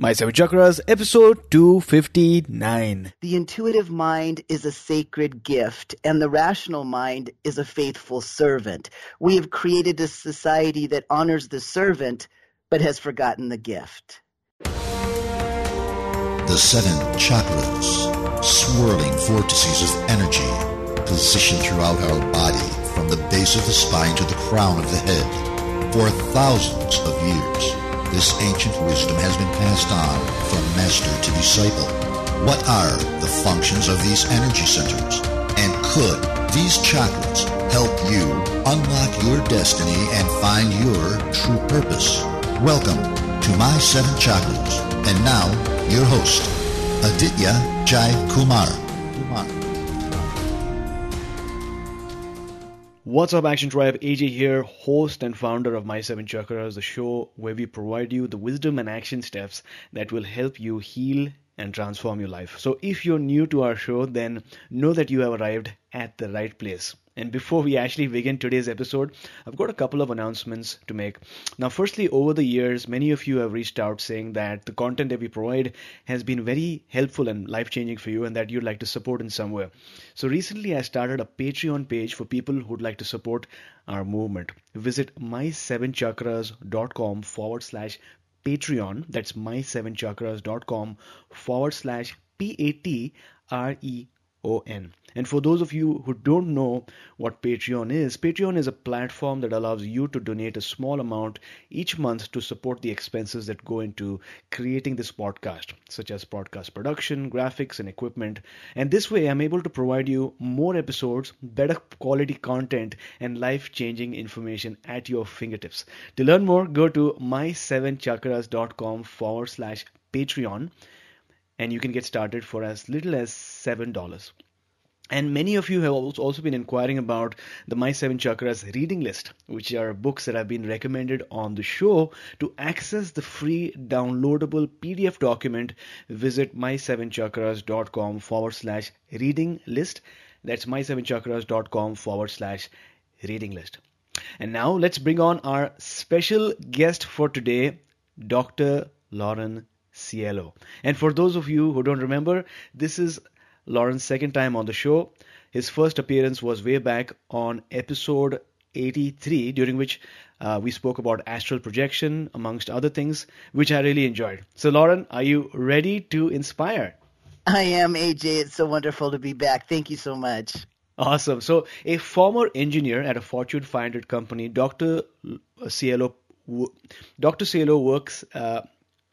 My Seven Chakras, episode 259. The intuitive mind is a sacred gift, and the rational mind is a faithful servant. We have created a society that honors the servant, but has forgotten the gift. The seven chakras, swirling vortices of energy, positioned throughout our body from the base of the spine to the crown of the head for thousands of years. This ancient wisdom has been passed on from master to disciple. What are the functions of these energy centers? And could these chakras help you unlock your destiny and find your true purpose? Welcome to My Seven Chakras. And now, your host, Aditya Jai Kumar. What's up, Action Tribe? AJ here, host and founder of My Seven Chakras, the show where we provide you the wisdom and action steps that will help you heal and transform your life. So, if you're new to our show, then know that you have arrived at the right place. And before we actually begin today's episode, I've got a couple of announcements to make. Now, firstly, over the years, many of you have reached out saying that the content that we provide has been very helpful and life changing for you and that you'd like to support in some way. So, recently I started a Patreon page for people who'd like to support our movement. Visit my7chakras.com forward slash Patreon. That's my7chakras.com forward slash P A T R E O N. And for those of you who don't know what Patreon is, Patreon is a platform that allows you to donate a small amount each month to support the expenses that go into creating this podcast, such as podcast production, graphics, and equipment. And this way, I'm able to provide you more episodes, better quality content, and life changing information at your fingertips. To learn more, go to my7chakras.com forward slash Patreon and you can get started for as little as $7. And many of you have also been inquiring about the My Seven Chakras reading list, which are books that have been recommended on the show. To access the free downloadable PDF document, visit my7chakras.com forward slash reading list. That's my7chakras.com forward slash reading list. And now let's bring on our special guest for today, Dr. Lauren Cielo. And for those of you who don't remember, this is Lauren's second time on the show. His first appearance was way back on episode 83, during which uh, we spoke about astral projection, amongst other things, which I really enjoyed. So, Lauren, are you ready to inspire? I am, AJ. It's so wonderful to be back. Thank you so much. Awesome. So, a former engineer at a Fortune 500 company, Dr. Cielo, Dr. Cielo works uh,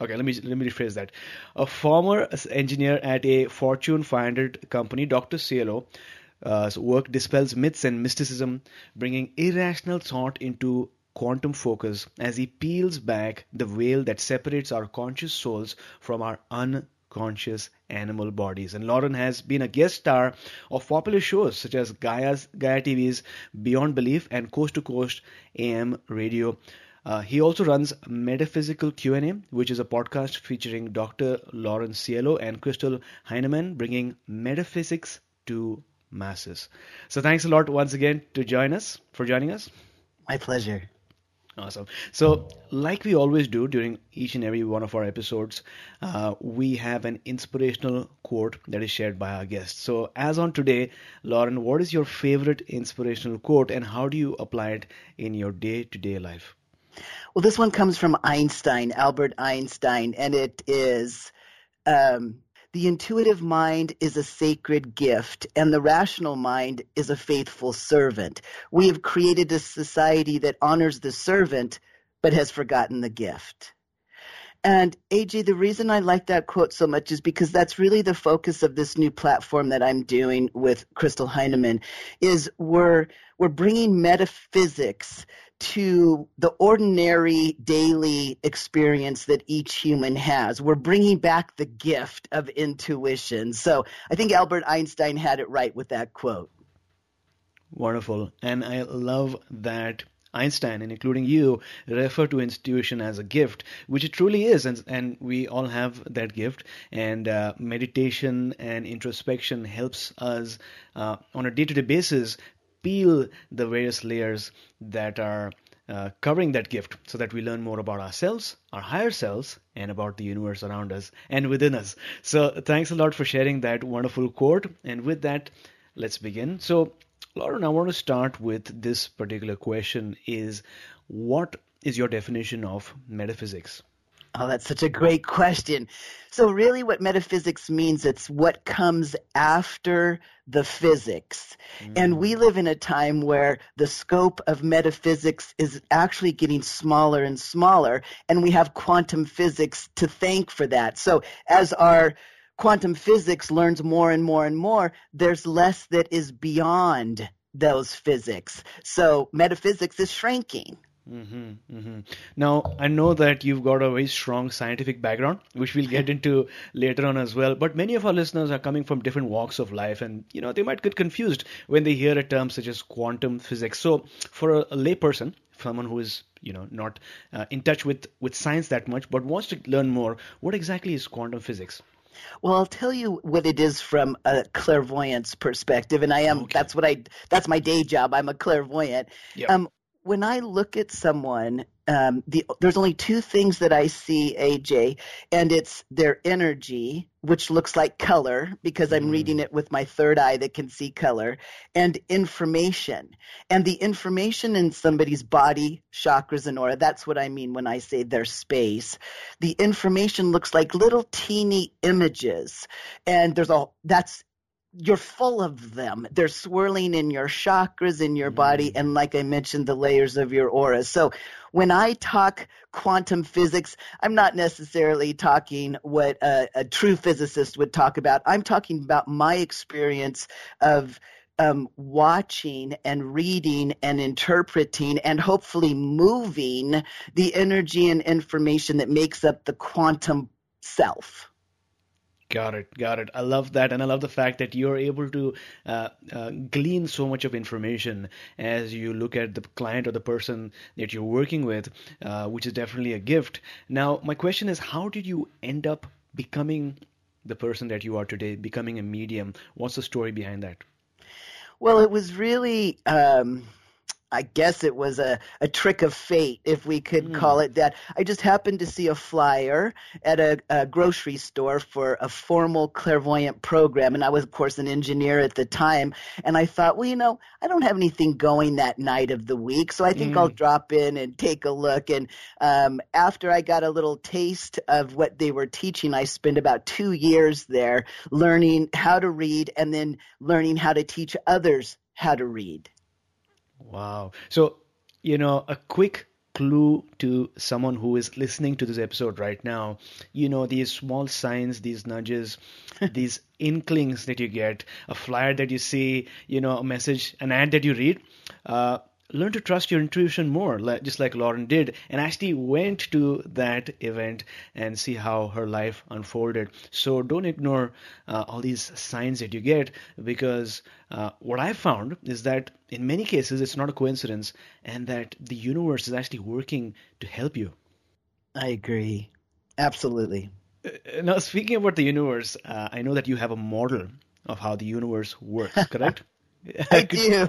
Okay, let me let me rephrase that. A former engineer at a Fortune 500 company, Dr. Cielo, uh, work dispels myths and mysticism, bringing irrational thought into quantum focus as he peels back the veil that separates our conscious souls from our unconscious animal bodies. And Lauren has been a guest star of popular shows such as Gaia's, Gaia TV's Beyond Belief and Coast to Coast AM radio. Uh, he also runs Metaphysical Q&A, which is a podcast featuring Dr. Lauren Cielo and Crystal Heinemann, bringing metaphysics to masses. So thanks a lot once again to join us for joining us. My pleasure. Awesome. So, like we always do during each and every one of our episodes, uh, we have an inspirational quote that is shared by our guests. So, as on today, Lauren, what is your favorite inspirational quote and how do you apply it in your day to day life? Well, this one comes from Einstein, Albert Einstein, and it is um, the intuitive mind is a sacred gift, and the rational mind is a faithful servant. We have created a society that honors the servant but has forgotten the gift. And AJ, the reason I like that quote so much is because that's really the focus of this new platform that I'm doing with Crystal Heinemann is we're we're bringing metaphysics to the ordinary daily experience that each human has. We're bringing back the gift of intuition. So I think Albert Einstein had it right with that quote. Wonderful. And I love that Einstein and including you refer to intuition as a gift, which it truly is, and, and we all have that gift. And uh, meditation and introspection helps us uh, on a day-to-day basis peel the various layers that are uh, covering that gift so that we learn more about ourselves, our higher selves, and about the universe around us and within us. So, thanks a lot for sharing that wonderful quote. And with that, let's begin. So, Lauren, I want to start with this particular question: Is what is your definition of metaphysics? Oh, that's such a great question. So really what metaphysics means, it's what comes after the physics. Mm. And we live in a time where the scope of metaphysics is actually getting smaller and smaller, and we have quantum physics to thank for that. So as our quantum physics learns more and more and more, there's less that is beyond those physics. So metaphysics is shrinking. Mm-hmm, mm-hmm. Now, I know that you've got a very strong scientific background, which we'll get into later on as well. But many of our listeners are coming from different walks of life, and you know they might get confused when they hear a term such as quantum physics. So, for a, a layperson, someone who is you know not uh, in touch with with science that much, but wants to learn more, what exactly is quantum physics? Well, I'll tell you what it is from a clairvoyance perspective, and I am okay. that's what I that's my day job. I'm a clairvoyant. Yep. Um, when I look at someone, um, the, there's only two things that I see, AJ, and it's their energy, which looks like color because I'm mm. reading it with my third eye that can see color, and information. And the information in somebody's body, chakras, and aura, that's what I mean when I say their space. The information looks like little teeny images. And there's a, that's you're full of them. They're swirling in your chakras in your body mm-hmm. and like I mentioned the layers of your aura. So when I talk quantum physics, I'm not necessarily talking what a, a true physicist would talk about. I'm talking about my experience of um, watching and reading and interpreting and hopefully moving the energy and information that makes up the quantum self. Got it, got it. I love that, and I love the fact that you're able to uh, uh, glean so much of information as you look at the client or the person that you're working with, uh, which is definitely a gift. Now, my question is, how did you end up becoming the person that you are today, becoming a medium? What's the story behind that? Well, it was really. Um I guess it was a, a trick of fate, if we could mm. call it that. I just happened to see a flyer at a, a, grocery store for a formal clairvoyant program. And I was, of course, an engineer at the time. And I thought, well, you know, I don't have anything going that night of the week. So I think mm. I'll drop in and take a look. And um, after I got a little taste of what they were teaching, I spent about two years there learning how to read and then learning how to teach others how to read. Wow. So, you know, a quick clue to someone who is listening to this episode right now you know these small signs these nudges these inklings that you get a flyer that you see you know a message an ad that you read uh, learn to trust your intuition more, just like Lauren did, and actually went to that event and see how her life unfolded. So don't ignore uh, all these signs that you get because uh, what I found is that in many cases it's not a coincidence and that the universe is actually working to help you. I agree. Absolutely. Uh, now, speaking about the universe, uh, I know that you have a model of how the universe works, correct? I could, do.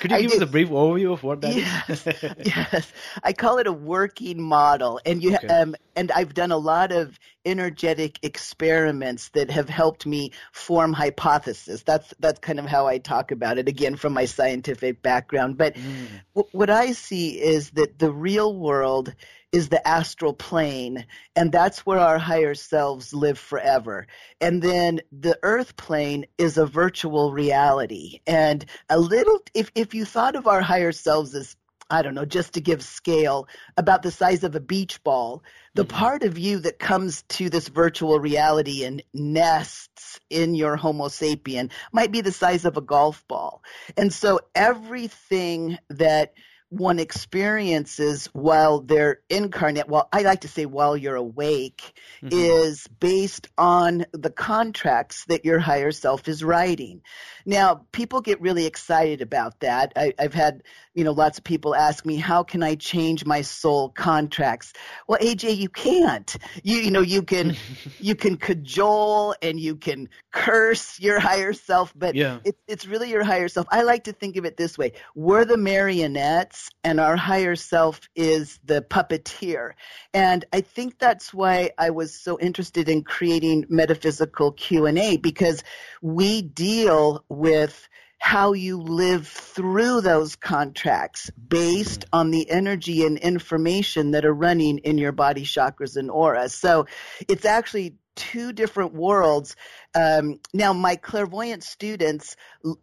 Could you I give do. us a brief overview of what that yes. is? yes, I call it a working model, and you okay. um, and I've done a lot of energetic experiments that have helped me form hypotheses. That's that's kind of how I talk about it again from my scientific background. But mm. w- what I see is that the real world is the astral plane, and that's where our higher selves live forever. And then the earth plane is a virtual reality. And a little, if, if you thought of our higher selves as I don't know, just to give scale, about the size of a beach ball. The mm-hmm. part of you that comes to this virtual reality and nests in your Homo sapien might be the size of a golf ball. And so everything that one experiences while they're incarnate, well, I like to say while you're awake, mm-hmm. is based on the contracts that your higher self is writing. Now, people get really excited about that. I, have had, you know, lots of people ask me, how can I change my soul contracts? Well, AJ, you can't. You, you know, you can, you can cajole and you can curse your higher self, but yeah. it, it's really your higher self. I like to think of it this way. We're the marionettes and our higher self is the puppeteer. And I think that's why I was so interested in creating metaphysical Q&A because we deal with how you live through those contracts based on the energy and information that are running in your body chakras and aura. So it's actually two different worlds. Um, now, my clairvoyant students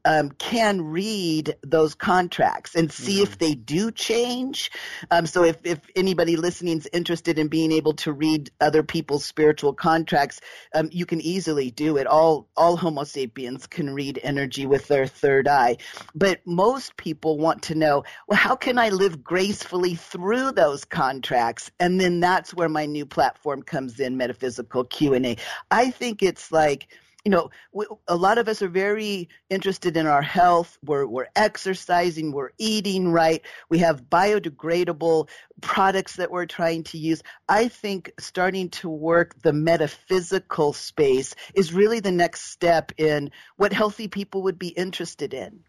um, can read those contracts and see mm-hmm. if they do change. Um, so, if, if anybody listening is interested in being able to read other people's spiritual contracts, um, you can easily do it. All all Homo sapiens can read energy with their third eye, but most people want to know, well, how can I live gracefully through those contracts? And then that's where my new platform comes in, metaphysical Q and A. I think it's like you know, we, a lot of us are very interested in our health. We're, we're exercising, we're eating right, we have biodegradable products that we're trying to use. I think starting to work the metaphysical space is really the next step in what healthy people would be interested in.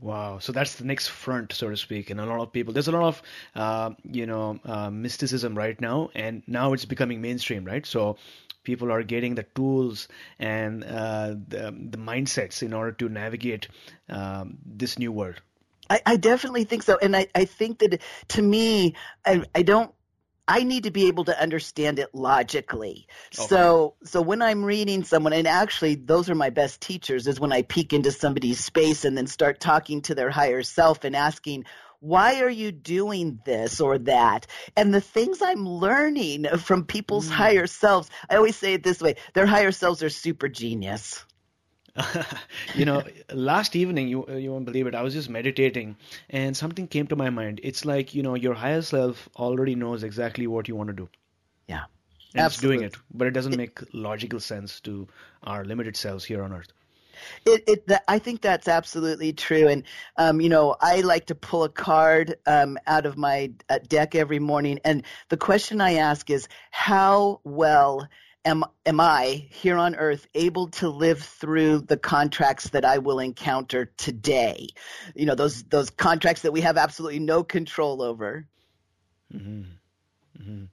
Wow. So that's the next front, so to speak. And a lot of people, there's a lot of, uh, you know, uh, mysticism right now, and now it's becoming mainstream, right? So people are getting the tools and uh, the, the, mindsets in order to navigate um, this new world. I, I, definitely think so. And I, I think that to me, I, I don't I need to be able to understand it logically. Okay. So, so when I'm reading someone, and actually those are my best teachers, is when I peek into somebody's space and then start talking to their higher self and asking, why are you doing this or that? And the things I'm learning from people's mm. higher selves, I always say it this way: their higher selves are super genius. you know, last evening, you you won't believe it. I was just meditating, and something came to my mind. It's like you know, your higher self already knows exactly what you want to do. Yeah, and absolutely. it's doing it, but it doesn't make logical sense to our limited selves here on Earth. It, it, I think that's absolutely true. And, um, you know, I like to pull a card um, out of my uh, deck every morning. And the question I ask is, how well am am I here on earth able to live through the contracts that I will encounter today? You know, those those contracts that we have absolutely no control over. Mm-hmm. Mm-hmm.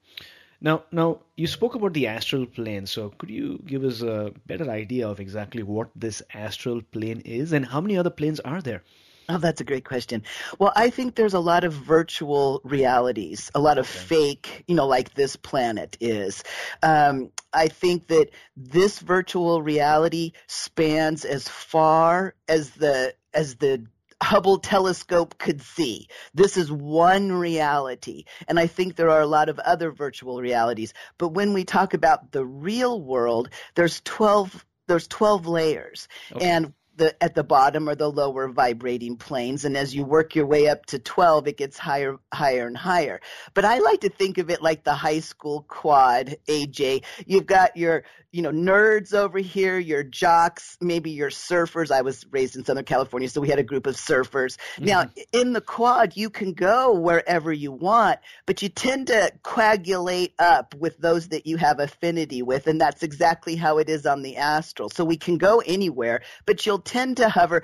Now, now you spoke about the astral plane. So, could you give us a better idea of exactly what this astral plane is, and how many other planes are there? Oh, that's a great question. Well, I think there's a lot of virtual realities, a lot of okay. fake, you know, like this planet is. Um, I think that this virtual reality spans as far as the as the Hubble telescope could see. This is one reality. And I think there are a lot of other virtual realities. But when we talk about the real world, there's 12 there's 12 layers. Okay. And the at the bottom are the lower vibrating planes and as you work your way up to 12 it gets higher higher and higher but i like to think of it like the high school quad aj you've got your you know nerds over here your jocks maybe your surfers i was raised in southern california so we had a group of surfers mm-hmm. now in the quad you can go wherever you want but you tend to coagulate up with those that you have affinity with and that's exactly how it is on the astral so we can go anywhere but you'll tend to hover.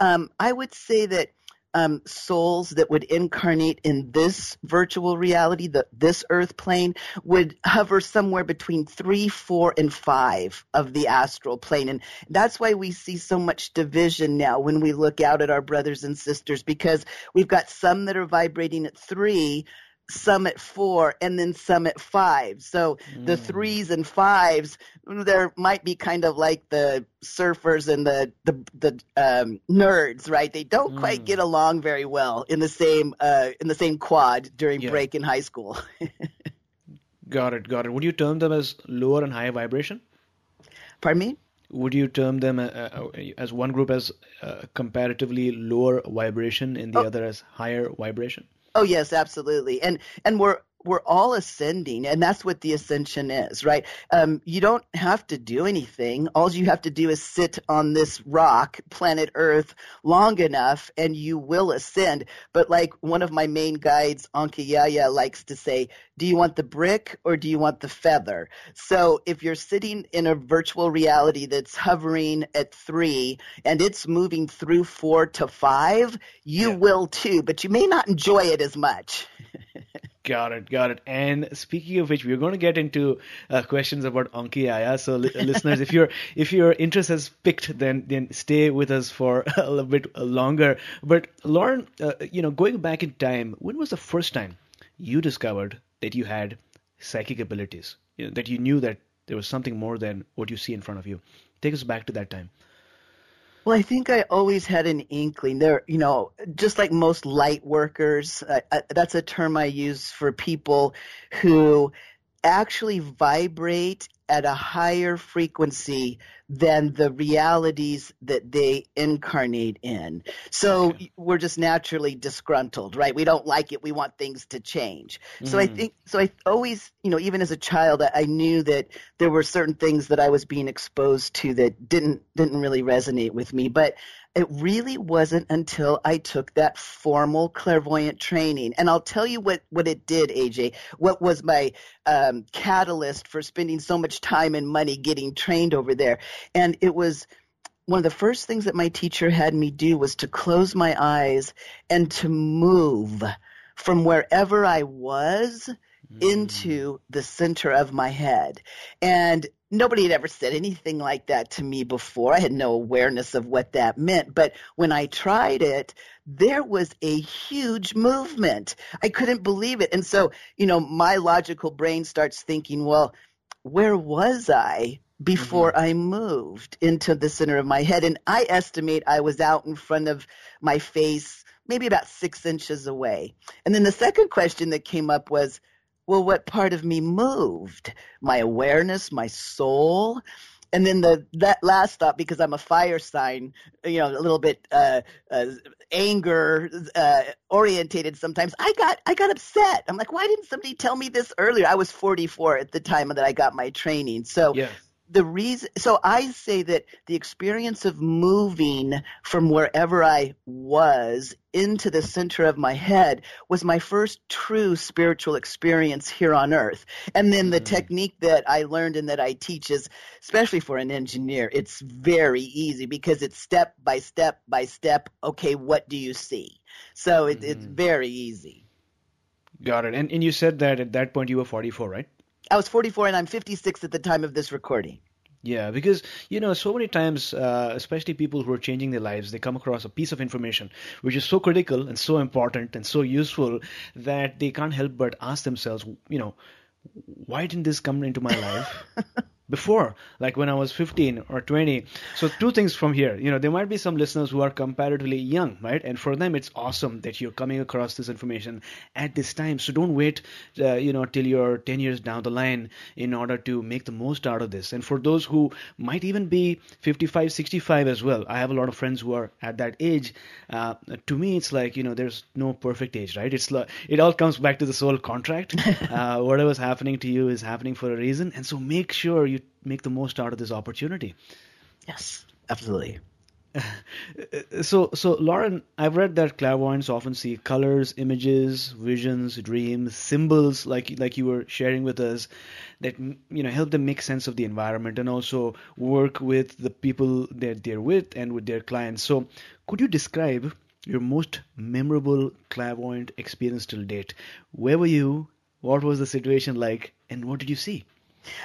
Um, I would say that um, souls that would incarnate in this virtual reality, the, this earth plane, would hover somewhere between three, four, and five of the astral plane. And that's why we see so much division now when we look out at our brothers and sisters, because we've got some that are vibrating at three, at four and then at five. So mm. the threes and fives, there might be kind of like the surfers and the the the um, nerds, right? They don't mm. quite get along very well in the same uh, in the same quad during yeah. break in high school. got it, got it. Would you term them as lower and higher vibration? Pardon me. Would you term them uh, uh as one group as uh, comparatively lower vibration and the oh. other as higher vibration? Oh yes, absolutely. And and we're we're all ascending, and that's what the ascension is, right? Um, you don't have to do anything. All you have to do is sit on this rock, planet Earth, long enough, and you will ascend. But like one of my main guides, Anke Yaya, likes to say, do you want the brick or do you want the feather? So if you're sitting in a virtual reality that's hovering at three and it's moving through four to five, you yeah. will too, but you may not enjoy it as much. Got it, got it. And speaking of which, we're going to get into uh, questions about Anke Yaya. So, li- listeners, if your if your interest has picked, then then stay with us for a little bit longer. But Lauren, uh, you know, going back in time, when was the first time you discovered that you had psychic abilities? You know, that you knew that there was something more than what you see in front of you. Take us back to that time. Well, I think I always had an inkling. There, you know, just like most light workers, uh, uh, that's a term I use for people who actually vibrate at a higher frequency than the realities that they incarnate in. So okay. we're just naturally disgruntled, right? We don't like it. We want things to change. Mm. So I mm. think, so I always, you know, even as a child, I knew that there were certain things that I was being exposed to that didn't, didn't really resonate with me. But it really wasn't until I took that formal clairvoyant training. And I'll tell you what, what it did, AJ, what was my um, catalyst for spending so much time and money getting trained over there. And it was one of the first things that my teacher had me do was to close my eyes and to move from wherever I was mm. into the center of my head. And nobody had ever said anything like that to me before. I had no awareness of what that meant. But when I tried it, there was a huge movement. I couldn't believe it. And so, you know, my logical brain starts thinking, well, where was I before mm-hmm. I moved into the center of my head? And I estimate I was out in front of my face, maybe about six inches away. And then the second question that came up was, well, what part of me moved? My awareness, my soul. And then the that last thought, because I'm a fire sign, you know, a little bit uh, uh, anger uh, orientated. Sometimes I got I got upset. I'm like, why didn't somebody tell me this earlier? I was 44 at the time that I got my training, so yes the reason so i say that the experience of moving from wherever i was into the center of my head was my first true spiritual experience here on earth and then the mm-hmm. technique that i learned and that i teach is especially for an engineer it's very easy because it's step by step by step okay what do you see so it, mm-hmm. it's very easy got it and, and you said that at that point you were 44 right I was 44 and I'm 56 at the time of this recording. Yeah, because you know, so many times, uh, especially people who are changing their lives, they come across a piece of information which is so critical and so important and so useful that they can't help but ask themselves, you know, why didn't this come into my life? before, like when I was 15 or 20. So two things from here. You know, there might be some listeners who are comparatively young, right? And for them, it's awesome that you're coming across this information at this time. So don't wait, uh, you know, till you're 10 years down the line in order to make the most out of this. And for those who might even be 55, 65 as well, I have a lot of friends who are at that age. Uh, to me, it's like, you know, there's no perfect age, right? It's like, it all comes back to the soul contract. uh, whatever's happening to you is happening for a reason. And so make sure you make the most out of this opportunity. Yes, absolutely. so, so Lauren, I've read that clairvoyants often see colors, images, visions, dreams, symbols, like like you were sharing with us, that you know help them make sense of the environment and also work with the people that they're with and with their clients. So, could you describe your most memorable clairvoyant experience till date? Where were you? What was the situation like? And what did you see?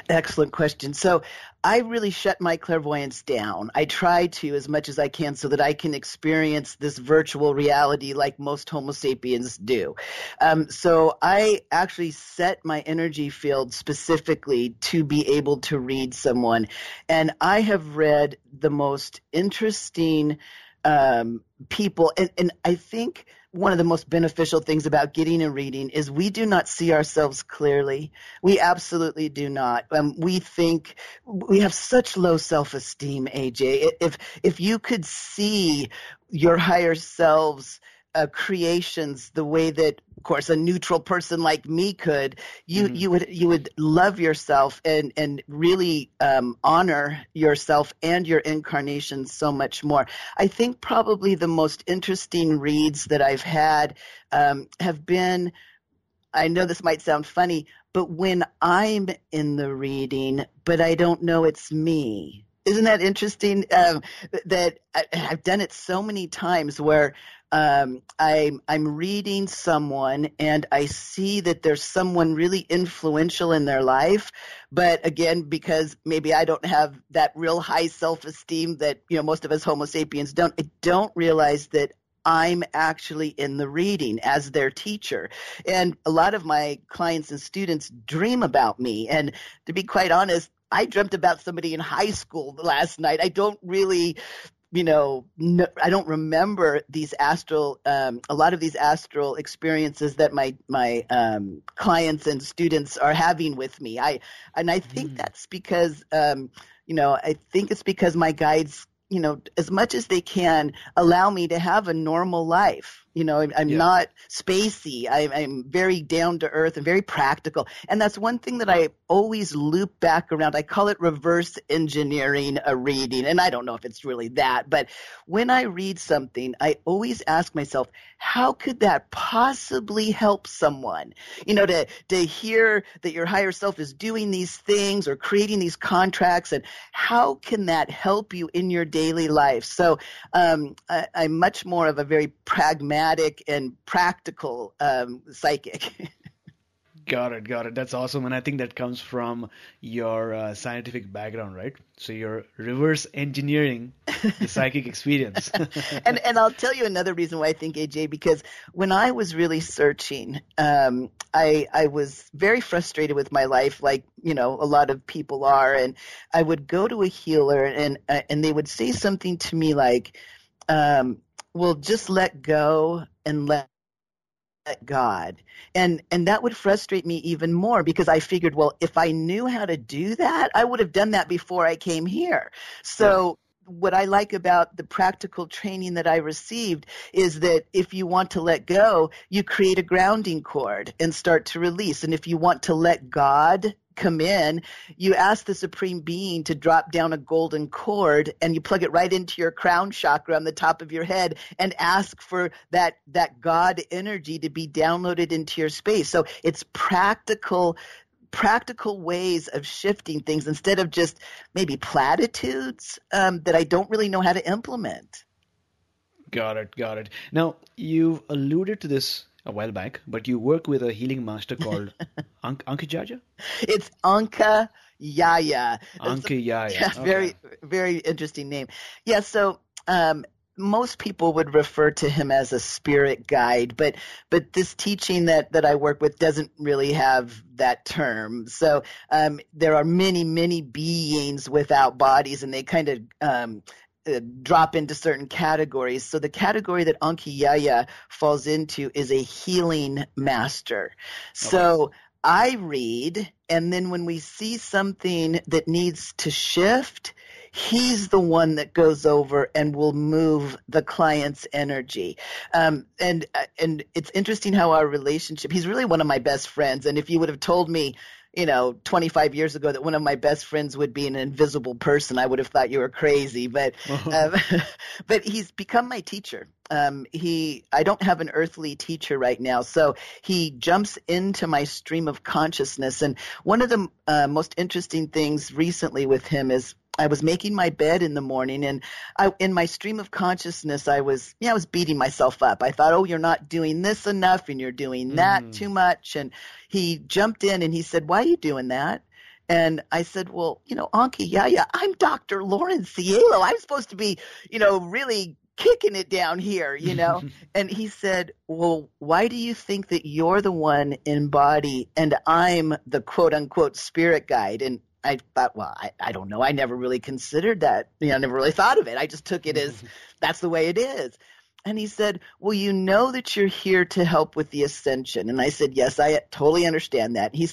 Excellent question. So I really shut my clairvoyance down. I try to as much as I can so that I can experience this virtual reality like most Homo sapiens do. Um, so I actually set my energy field specifically to be able to read someone. And I have read the most interesting um, people, and, and I think – one of the most beneficial things about getting a reading is we do not see ourselves clearly. We absolutely do not. Um, we think we have such low self-esteem, AJ. If if you could see your higher selves uh, creations the way that of course a neutral person like me could, you Mhm. you would you would love yourself and and really um, honor yourself and your incarnation so much more. I think probably the most interesting reads that I've had um, have been. I know this might sound funny, but when I'm in the reading, but I don't know it's me. Isn't that interesting? Um, that I, I've done it so many times where um, I'm I'm reading someone and I see that there's someone really influential in their life, but again, because maybe I don't have that real high self-esteem that you know most of us Homo sapiens don't, I don't realize that I'm actually in the reading as their teacher. And a lot of my clients and students dream about me. And to be quite honest, I dreamt about somebody in high school last night. I don't really you know, no, I don't remember these astral, um, a lot of these astral experiences that my my um, clients and students are having with me. I and I think Mm. that's because, um, you know, I think it's because my guides, you know, as much as they can, allow me to have a normal life. You know, I'm, I'm Yeah. not spacey. I, I'm very down to earth and very practical. And that's one thing that I always loop back around. I call it reverse engineering a reading. And I don't know if it's really that, but when I read something, I always ask myself, how could that possibly help someone? You know, to, to hear that your higher self is doing these things or creating these contracts and how can that help you in your daily life? So, um, I, I'm much more of a very pragmatic and practical um, psychic. Got it, got it. That's awesome, and I think that comes from your uh, scientific background, right? So you're reverse engineering the psychic experience. and and I'll tell you another reason why I think AJ because when I was really searching, um, I I was very frustrated with my life, like you know a lot of people are, and I would go to a healer and uh, and they would say something to me like, um, "Well, just let go and let." God. And and that would frustrate me even more because I figured, well, if I knew how to do that, I would have done that before I came here. So what I like about the practical training that I received is that if you want to let go, you create a grounding cord and start to release. And if you want to let God come in, you ask the Supreme Being to drop down a golden cord and you plug it right into your crown chakra on the top of your head and ask for that, that God energy to be downloaded into your space. So it's practical practical ways of shifting things instead of just maybe platitudes um, that I don't really know how to implement. got it, got it. Now you've alluded to this a while back, but you work with a healing master called Ank- Jaja? It's Anka Yaya. Anki Yaya. Yeah, Okay. very very interesting name. Yeah, so um, most people would refer to him as a spirit guide, but but this teaching that that I work with doesn't really have that term. So um, there are many many beings without bodies, and they kind of um, uh, drop into certain categories. So the category that Anki Yaya falls into is a healing master. So I read, and then when we see something that needs to shift, he's the one that goes over and will move the client's energy. Um, and and it's interesting how our relationship. He's really one of my best friends, and if you would have told me. You know, 25 years ago, that one of my best friends would be an invisible person, I would have thought you were crazy. But, um, but he's become my teacher. Um, he, I don't have an earthly teacher right now, so he jumps into my stream of consciousness. And one of the uh, most interesting things recently with him is I was making my bed in the morning, and I, in my stream of consciousness, I was, yeah, I was beating myself up. I thought, oh, you're not doing this enough, and you're doing that Mm. too much. And he jumped in and he said, "Why are you doing that?" And I said, well, you know, Anki, yeah, yeah, I'm Dr. Lauren Cielo. I'm supposed to be, you know, really kicking it down here, you know? and he said, well, why do you think that you're the one in body and I'm the quote unquote spirit guide? And I thought, well, I, I don't know. I never really considered that. You know, I never really thought of it. I just took it as that's the way it is. And he said, well, you know that you're here to help with the ascension. And I said, yes, I totally understand that. He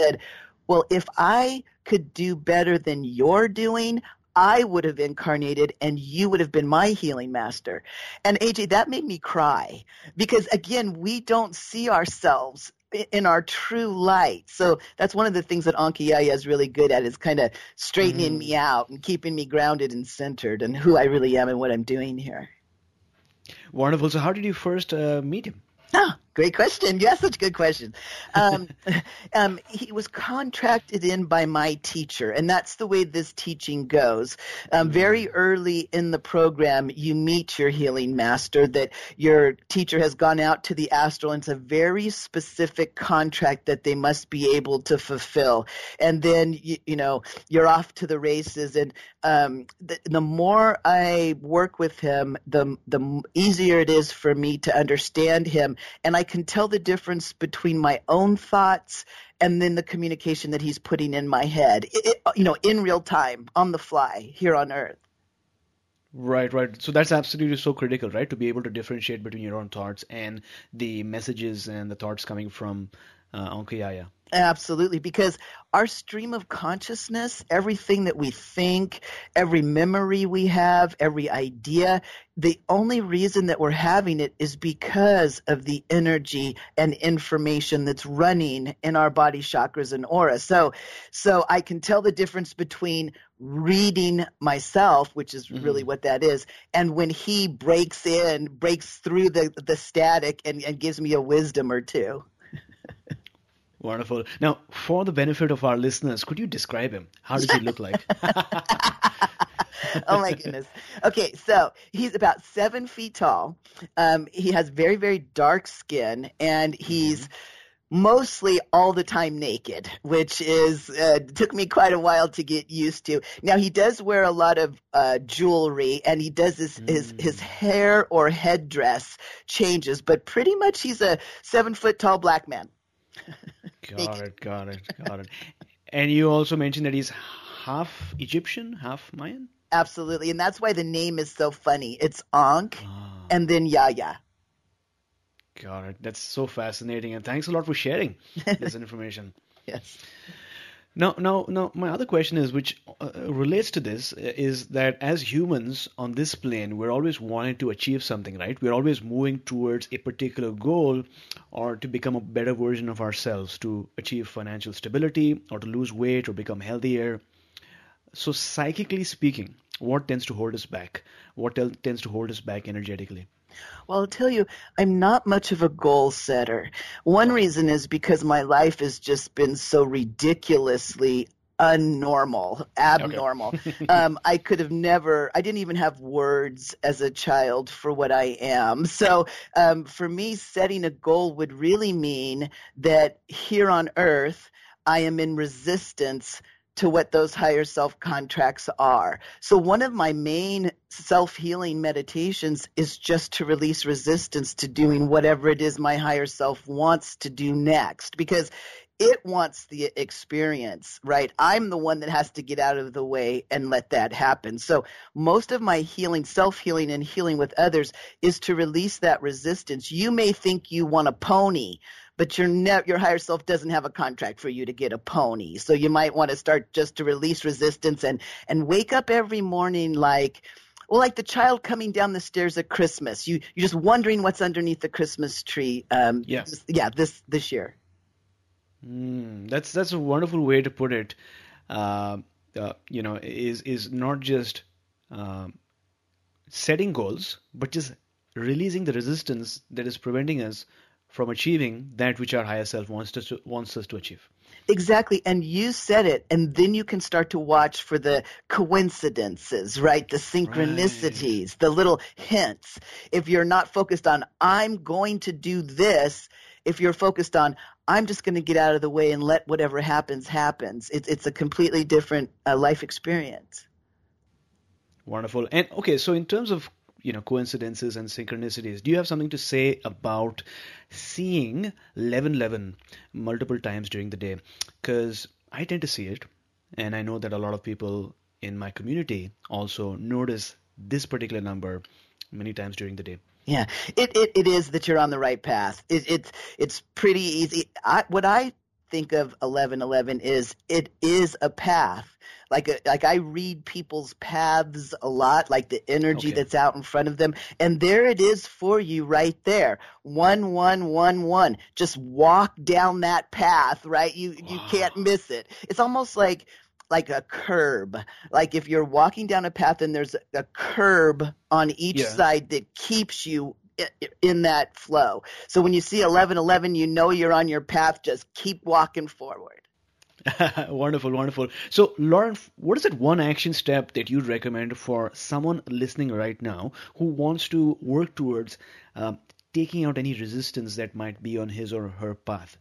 said, well, if I could do better than you're doing, I would have incarnated and you would have been my healing master. And AJ, that made me cry because again, we don't see ourselves in our true light. So that's one of the things that Anka Yaya is really good at is kind of straightening mm. me out and keeping me grounded and centered and who I really am and what I'm doing here. Wonderful. So how did you first uh, meet him? Oh, great question. Yes, such a good question. Um, um, he was contracted in by my teacher, and that's the way this teaching goes. Um, very mm. early in the program, you meet your healing master that your teacher has gone out to the astral, and it's a very specific contract that they must be able to fulfill. And then, you, you know, you're off to the races. And um, the, the more I work with him, the, the easier it is for me to understand him and I can tell the difference between my own thoughts and then the communication that he's putting in my head, it, you know, in real time, on the fly, here on Earth. Right, right. So that's absolutely so critical, right? To be able to differentiate between your own thoughts and the messages and the thoughts coming from uh, Anka Yaya. Absolutely, because our stream of consciousness, everything that we think, every memory we have, every idea, the only reason that we're having it is because of the energy and information that's running in our body chakras and aura. So, so I can tell the difference between reading myself, which is mm-hmm. really what that is, and when he breaks in, breaks through the, the static and, and gives me a wisdom or two. Wonderful. Now, for the benefit of our listeners, could you describe him? How does he look like? oh my goodness. Okay, so he's about seven feet tall. Um, he has very, very dark skin, and he's mm-hmm. mostly all the time naked, which is uh, took me quite a while to get used to. Now he does wear a lot of uh, jewelry, and he does his, mm. his his hair or headdress changes, but pretty much he's a seven foot tall black man. got it, got it, got it. And you also mentioned that he's half Egyptian, half Mayan? Absolutely, and that's why the name is so funny. It's Ankh oh. and then Yaya. Got it. That's so fascinating, and thanks a lot for sharing this information. yes. Now, now, now, my other question is, which uh, relates to this, is that as humans on this plane, we're always wanting to achieve something, right? We're always moving towards a particular goal, or to become a better version of ourselves, to achieve financial stability, or to lose weight, or become healthier. So, psychically speaking, what tends to hold us back? What tends to hold us back energetically? Well, I'll tell you, I'm not much of a goal setter. One reason is because my life has just been so ridiculously unnormal, abnormal. Okay. um, I could have never, I didn't even have words as a child for what I am. So um, for me, setting a goal would really mean that here on earth, I am in resistance to what those higher self contracts are. So one of my main self healing meditations is just to release resistance to doing whatever it is my higher self wants to do next because it wants the experience, right? I'm the one that has to get out of the way and let that happen. So most of my healing, self healing and healing with others is to release that resistance. You may think you want a pony, but your ne- your higher self doesn't have a contract for you to get a pony. So you might want to start just to release resistance and and wake up every morning like well, like the child coming down the stairs at Christmas. You you're just wondering what's underneath the Christmas tree. Um, yeah, this, yeah, this this year. Mm, that's that's a wonderful way to put it. Uh, uh, you know, is is not just uh, setting goals, but just releasing the resistance that is preventing us from achieving that which our higher self wants us to, wants us to achieve. Exactly. And you said it, and then you can start to watch for the coincidences, right? The synchronicities, right. the little hints. If you're not focused on, I'm going to do this, if you're focused on, I'm just going to get out of the way and let whatever happens, happens, it's, it's a completely different uh, life experience. Wonderful. And okay, so in terms of you know coincidences and synchronicities. Do you have something to say about seeing 1111 multiple times during the day? Because i tend to see it and i know that a lot of people in my community also notice this particular number many times during the day. Yeah it, it, it is that you're on the right path. It, it's it's pretty easy. I, what i think of 1111 is it is a path. Like a, like I read people's paths a lot, like the energy Okay. that's out in front of them, and there it is for you right there. One one one one. Just walk down that path, right? You you can't miss it. It's almost like like a curb. Like if you're walking down a path and there's a curb on each Yeah. side that keeps you in that flow. So when you see 1111, you know you're on your path. Just keep walking forward. wonderful, wonderful. So, Lauren, what is that one action step that you'd recommend for someone listening right now who wants to work towards um, taking out any resistance that might be on his or her path?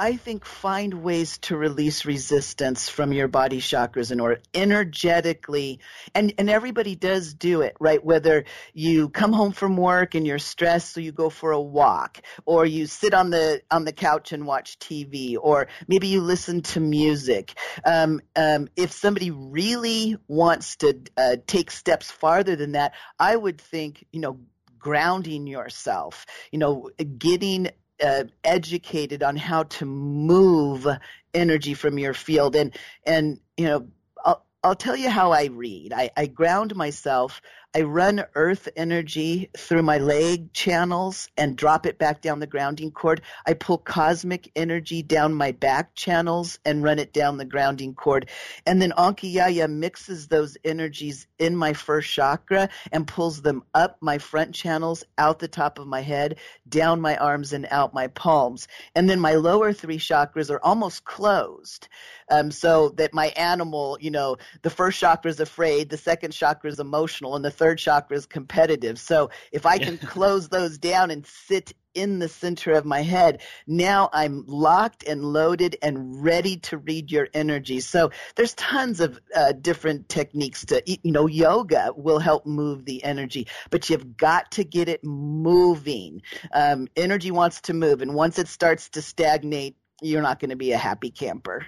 I think find ways to release resistance from your body chakras in order energetically and and everybody does do it right? Whether you come home from work and you're stressed so you go for a walk or you sit on the on the couch and watch TV or maybe you listen to music. Um, um, if somebody really wants to uh, take steps farther than that I would think you know grounding yourself you know getting uh, educated on how to move energy from your field and and you know I'll, I'll tell you how I read. I, I ground myself. I run earth energy through my leg channels and drop it back down the grounding cord. I pull cosmic energy down my back channels and run it down the grounding cord. And then Ankiyaya mixes those energies in my first chakra and pulls them up my front channels, out the top of my head, down my arms and out my palms. And then my lower three chakras are almost closed. Um, so that my animal, you know, the first chakra is afraid, the second chakra is emotional, and the third chakra is competitive. So if I can close those down and sit in the center of my head, now I'm locked and loaded and ready to read your energy. So there's tons of uh, different techniques to, you know, yoga will help move the energy, but you've got to get it moving. Um, energy wants to move, and once it starts to stagnate, you're not going to be a happy camper.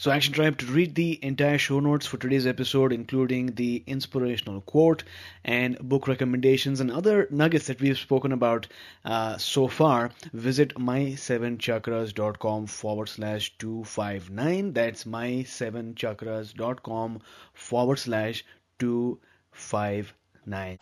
So, Action Tribe, to read the entire show notes for today's episode, including the inspirational quote and book recommendations and other nuggets that we've spoken about uh, so far, visit my7chakras.com forward slash 259. That's my7chakras.com forward slash 259.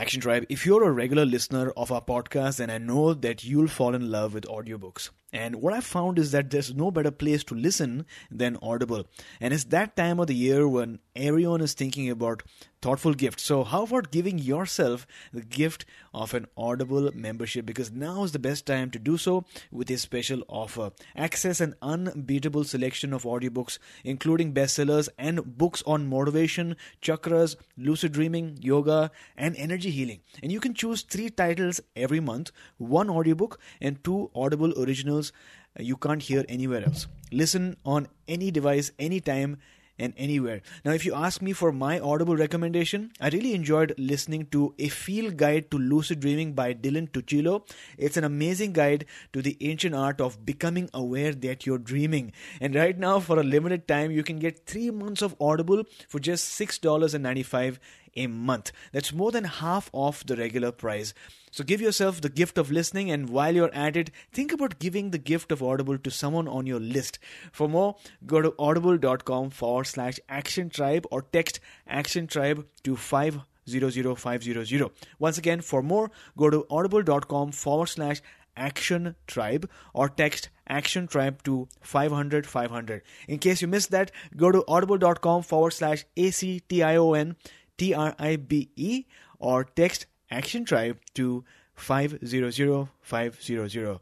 Action Tribe, if you're a regular listener of our podcast, then I know that you'll fall in love with audiobooks. And what I've found is that there's no better place to listen than Audible. And it's that time of the year when everyone is thinking about thoughtful gift. So, how about giving yourself the gift of an Audible membership? Because now is the best time to do so with a special offer. Access an unbeatable selection of audiobooks, including bestsellers and books on motivation, chakras, lucid dreaming, yoga, and energy healing. And you can choose three titles every month one audiobook and two Audible originals you can't hear anywhere else. Listen on any device, anytime and anywhere. Now, if you ask me for my Audible recommendation, I really enjoyed listening to A Field Guide to Lucid Dreaming by Dylan Tuccillo. It's an amazing guide to the ancient art of becoming aware that you're dreaming. And right now, for a limited time, you can get three months of Audible for just $6.95 a month. That's more than half off the regular price. So give yourself the gift of listening, and while you're at it, think about giving the gift of Audible to someone on your list. For more, go to audible.com forward slash action tribe or text action tribe to 500500. Once again, for more, go to audible.com forward slash action tribe or text action tribe to 500 500 in case you missed that go to audible.com forward slash a-c-t-i-o-n t-r-i-b-e or text action tribe to 500 500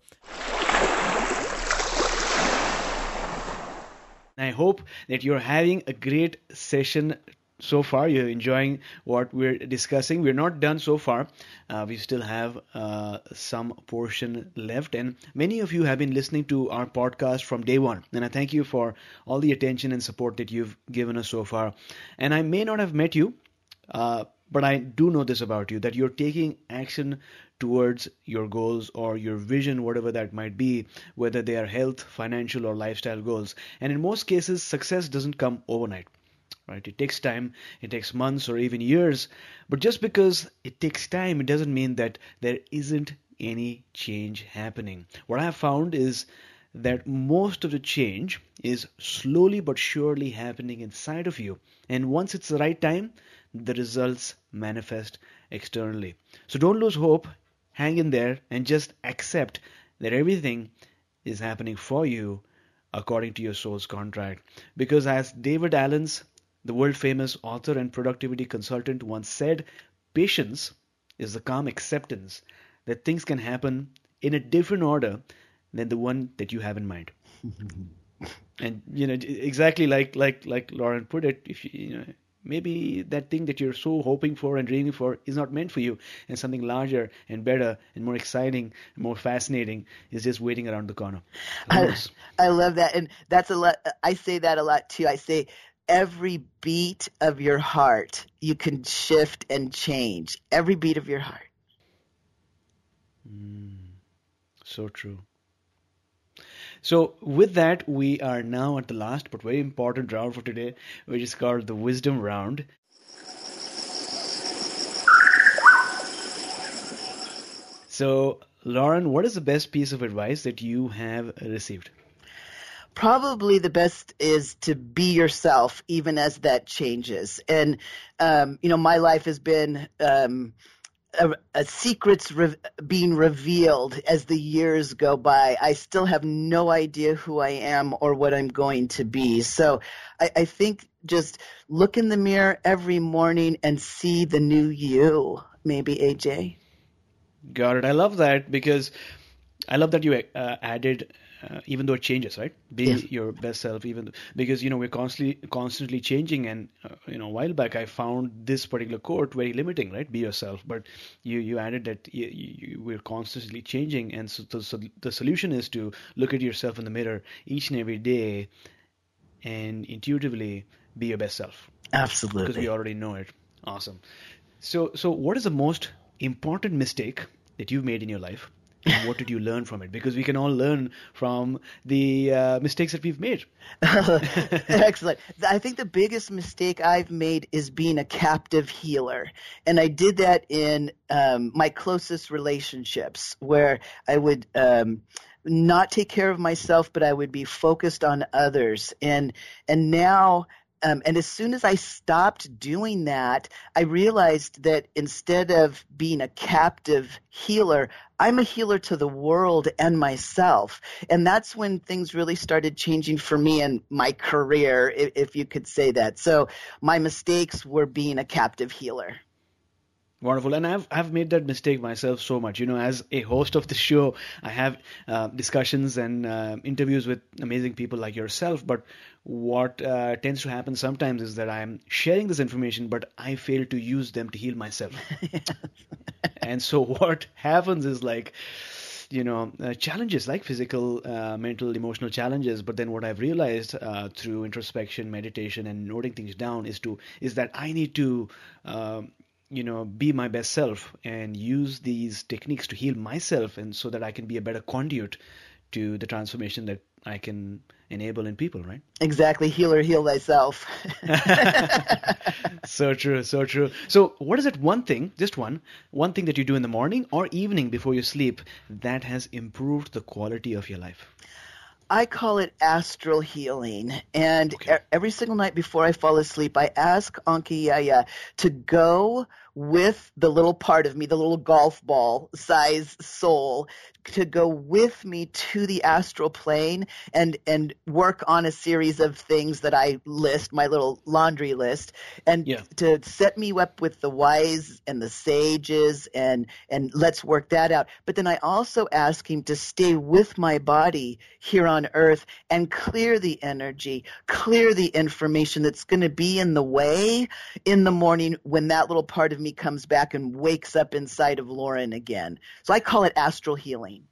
I hope that you're having a great session so far. You're enjoying what we're discussing. We're not done so far. Uh, we still have uh, some portion left, and many of you have been listening to our podcast from day one. And I thank you for all the attention and support that you've given us so far. And I may not have met you. Uh, but I do know this about you that you're taking action towards your goals or your vision, whatever that might be, whether they are health, financial, or lifestyle goals. And in most cases, success doesn't come overnight. right? It takes time, it takes months or even years. But just because it takes time, it doesn't mean that there isn't any change happening. What I have found is that most of the change is slowly but surely happening inside of you. And once it's the right time, the results manifest externally. So don't lose hope, hang in there, and just accept that everything is happening for you according to your soul's contract. Because as David Allen's, the world famous author and productivity consultant, once said, patience is the calm acceptance that things can happen in a different order than the one that you have in mind. and you know exactly like like like Lauren put it, if you, you know maybe that thing that you're so hoping for and dreaming for is not meant for you. And something larger and better and more exciting and more fascinating is just waiting around the corner. I, I, love that. And that's a lot i say that a lot too. I say every beat of your heart you can shift and change. Every beat of your heart. Mm, so true so, with that, we are now at the last but very important round for today, which is called the Wisdom Round. So, Lauren, what is the best piece of advice that you have received? Probably the best is to be yourself, even as that changes. And, um, you know, my life has been. Um, a, a secrets re- being revealed as the years go by. I still have no idea who I am or what I'm going to be. So I, I think just look in the mirror every morning and see the new you. Maybe AJ. Got it. I love that because I love that you uh, added uh, even though it changes, right? Be yes. your best self, even because you know we're constantly constantly changing. And uh, you know, a while back I found this particular quote very limiting, right? Be yourself, but you you added that you, you, we're constantly changing, and so, the, so the solution is to look at yourself in the mirror each and every day, and intuitively be your best self. Absolutely, because we already know it. Awesome. So so what is the most important mistake that you've made in your life? And what did you learn from it? Because we can all learn from the uh, mistakes that we've made. Excellent. I think the biggest mistake I've made is being a captive healer. And I did that in um, my closest relationships where I would. Um, not take care of myself, but I would be focused on others. And and now um, and as soon as I stopped doing that, I realized that instead of being a captive healer, I'm a healer to the world and myself. And that's when things really started changing for me and my career, if, if you could say that. So my mistakes were being a captive healer. Wonderful, and I've I've made that mistake myself so much. You know, as a host of the show, I have uh, discussions and uh, interviews with amazing people like yourself. But what uh, tends to happen sometimes is that I'm sharing this information, but I fail to use them to heal myself. and so what happens is like you know uh, challenges like physical uh, mental emotional challenges but then what i've realized uh, through introspection meditation and noting things down is to is that i need to um, you know be my best self and use these techniques to heal myself and so that i can be a better conduit to the transformation that i can enable in people right? Exactly. Healer heal thyself. So true so true. So what is it one thing just one one thing that you do in the morning or evening before you sleep that has improved the quality of your life I call it astral healing. And okay. every single night before I fall asleep, I ask Anki Yaya to go with the little part of me, the little golf ball size soul, to go with me to the astral plane and and work on a series of things that I list, my little laundry list, and yeah. to set me up with the wise and the sages and and let's work that out. But then I also ask him to stay with my body here on earth and clear the energy, clear the information that's going to be in the way in the morning when that little part of me comes back and wakes up inside of Lauren again. So I call it astral healing.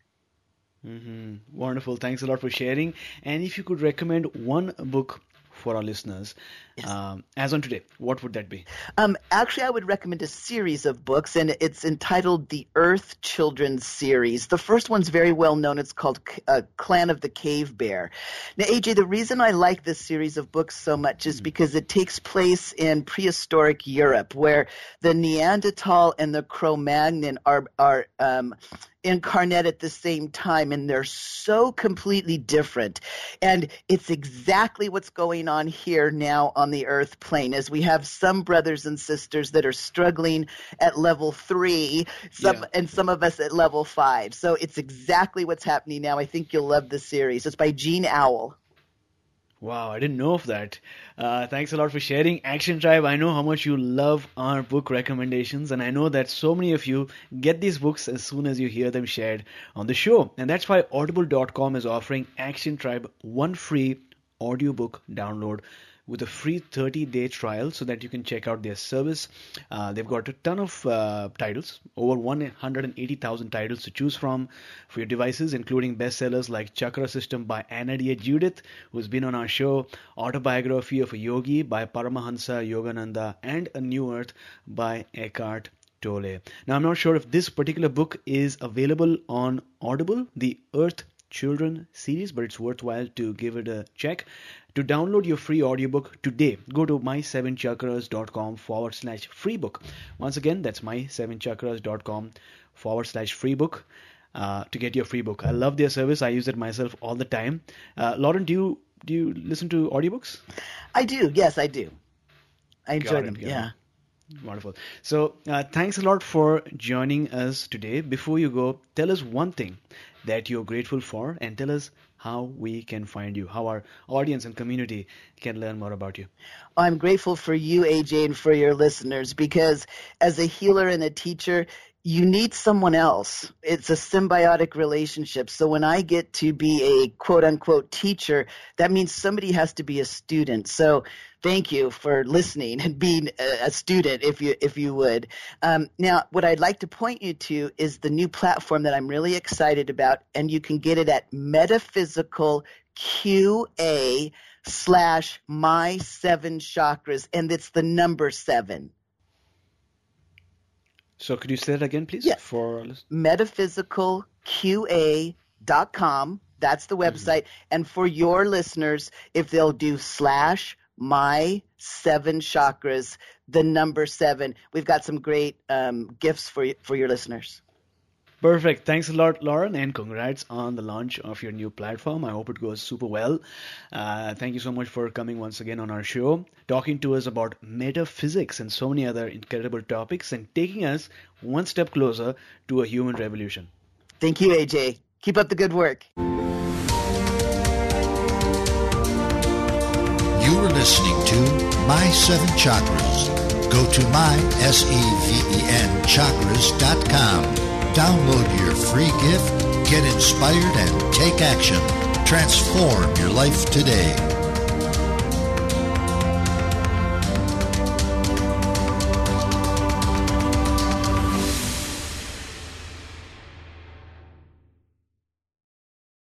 Mm-hmm. Wonderful. Thanks a lot for sharing. And if you could recommend one book for our listeners, Yes. um, as on today, what would that be? Um, actually, I would recommend a series of books, and it's entitled the Earth Children Series. The first one's very well known. It's called uh, Clan of the Cave Bear. Now, AJ, the reason I like this series of books so much is because it takes place in prehistoric Europe, where the Neanderthal and the Cro-Magnon are are um, incarnate at the same time and they're so completely different. And it's exactly what's going on here now on the earth plane as we have some brothers and sisters that are struggling at level 3 some Yeah. and some of us at level 5 so it's exactly what's happening now. I think you'll love the series. It's by Jean Auel Wow, I didn't know of that. Uh, thanks a lot for sharing. Action Tribe, I know how much you love our book recommendations, and I know that so many of you get these books as soon as you hear them shared on the show. And that's why Audible.com is offering Action Tribe one free audiobook download with a free 30 day trial so that you can check out their service. Uh, they've got a ton of uh, titles, over 180,000 titles to choose from for your devices, including bestsellers like Chakra System by Anodea Judith, who's been on our show, Autobiography of a Yogi by Paramahansa Yogananda, and A New Earth by Eckhart Tolle. Now, I'm not sure if this particular book is available on Audible, the Earth Children series, but it's worthwhile to give it a check. To download your free audiobook today, go to my7chakras.com forward slash free book. Once again, that's my7chakras.com forward slash free book uh, to get your free book. I love their service. I use it myself all the time. Uh, Lauren, do you do you listen to audiobooks? i do yes i do i enjoy it, them Yeah. it. Wonderful. So, uh, thanks a lot for joining us today. Before you go, tell us one thing that you're grateful for and tell us how we can find you, how our audience and community can learn more about you. I'm grateful for you, AJ, and for your listeners because as a healer and a teacher, you need someone else. It's a symbiotic relationship. So when I get to be a quote unquote teacher, that means somebody has to be a student. So thank you for listening and being a, student, if you if you would. Um, now, what I'd like to point you to is the new platform that I'm really excited about, and you can get it at Metaphysical QA slash my seven chakras, and it's the number seven. So, could you say that again, please? Yes. For lis- That's the website. And for your listeners, if they'll do slash my seven chakras, the number seven, we've got some great um, gifts for for your listeners. Perfect. Thanks a lot, Lauren, and congrats on the launch of your new platform. I hope it goes super well. Uh, thank you so much for coming once again on our show, talking to us about metaphysics and so many other incredible topics, and taking us one step closer to a human revolution. Thank you, AJ. Keep up the good work. You are listening to My Seven Chakras. Go to my, S-E-V-E-N, chakras.com. Download your free gift, get inspired, and take action. Transform your life today.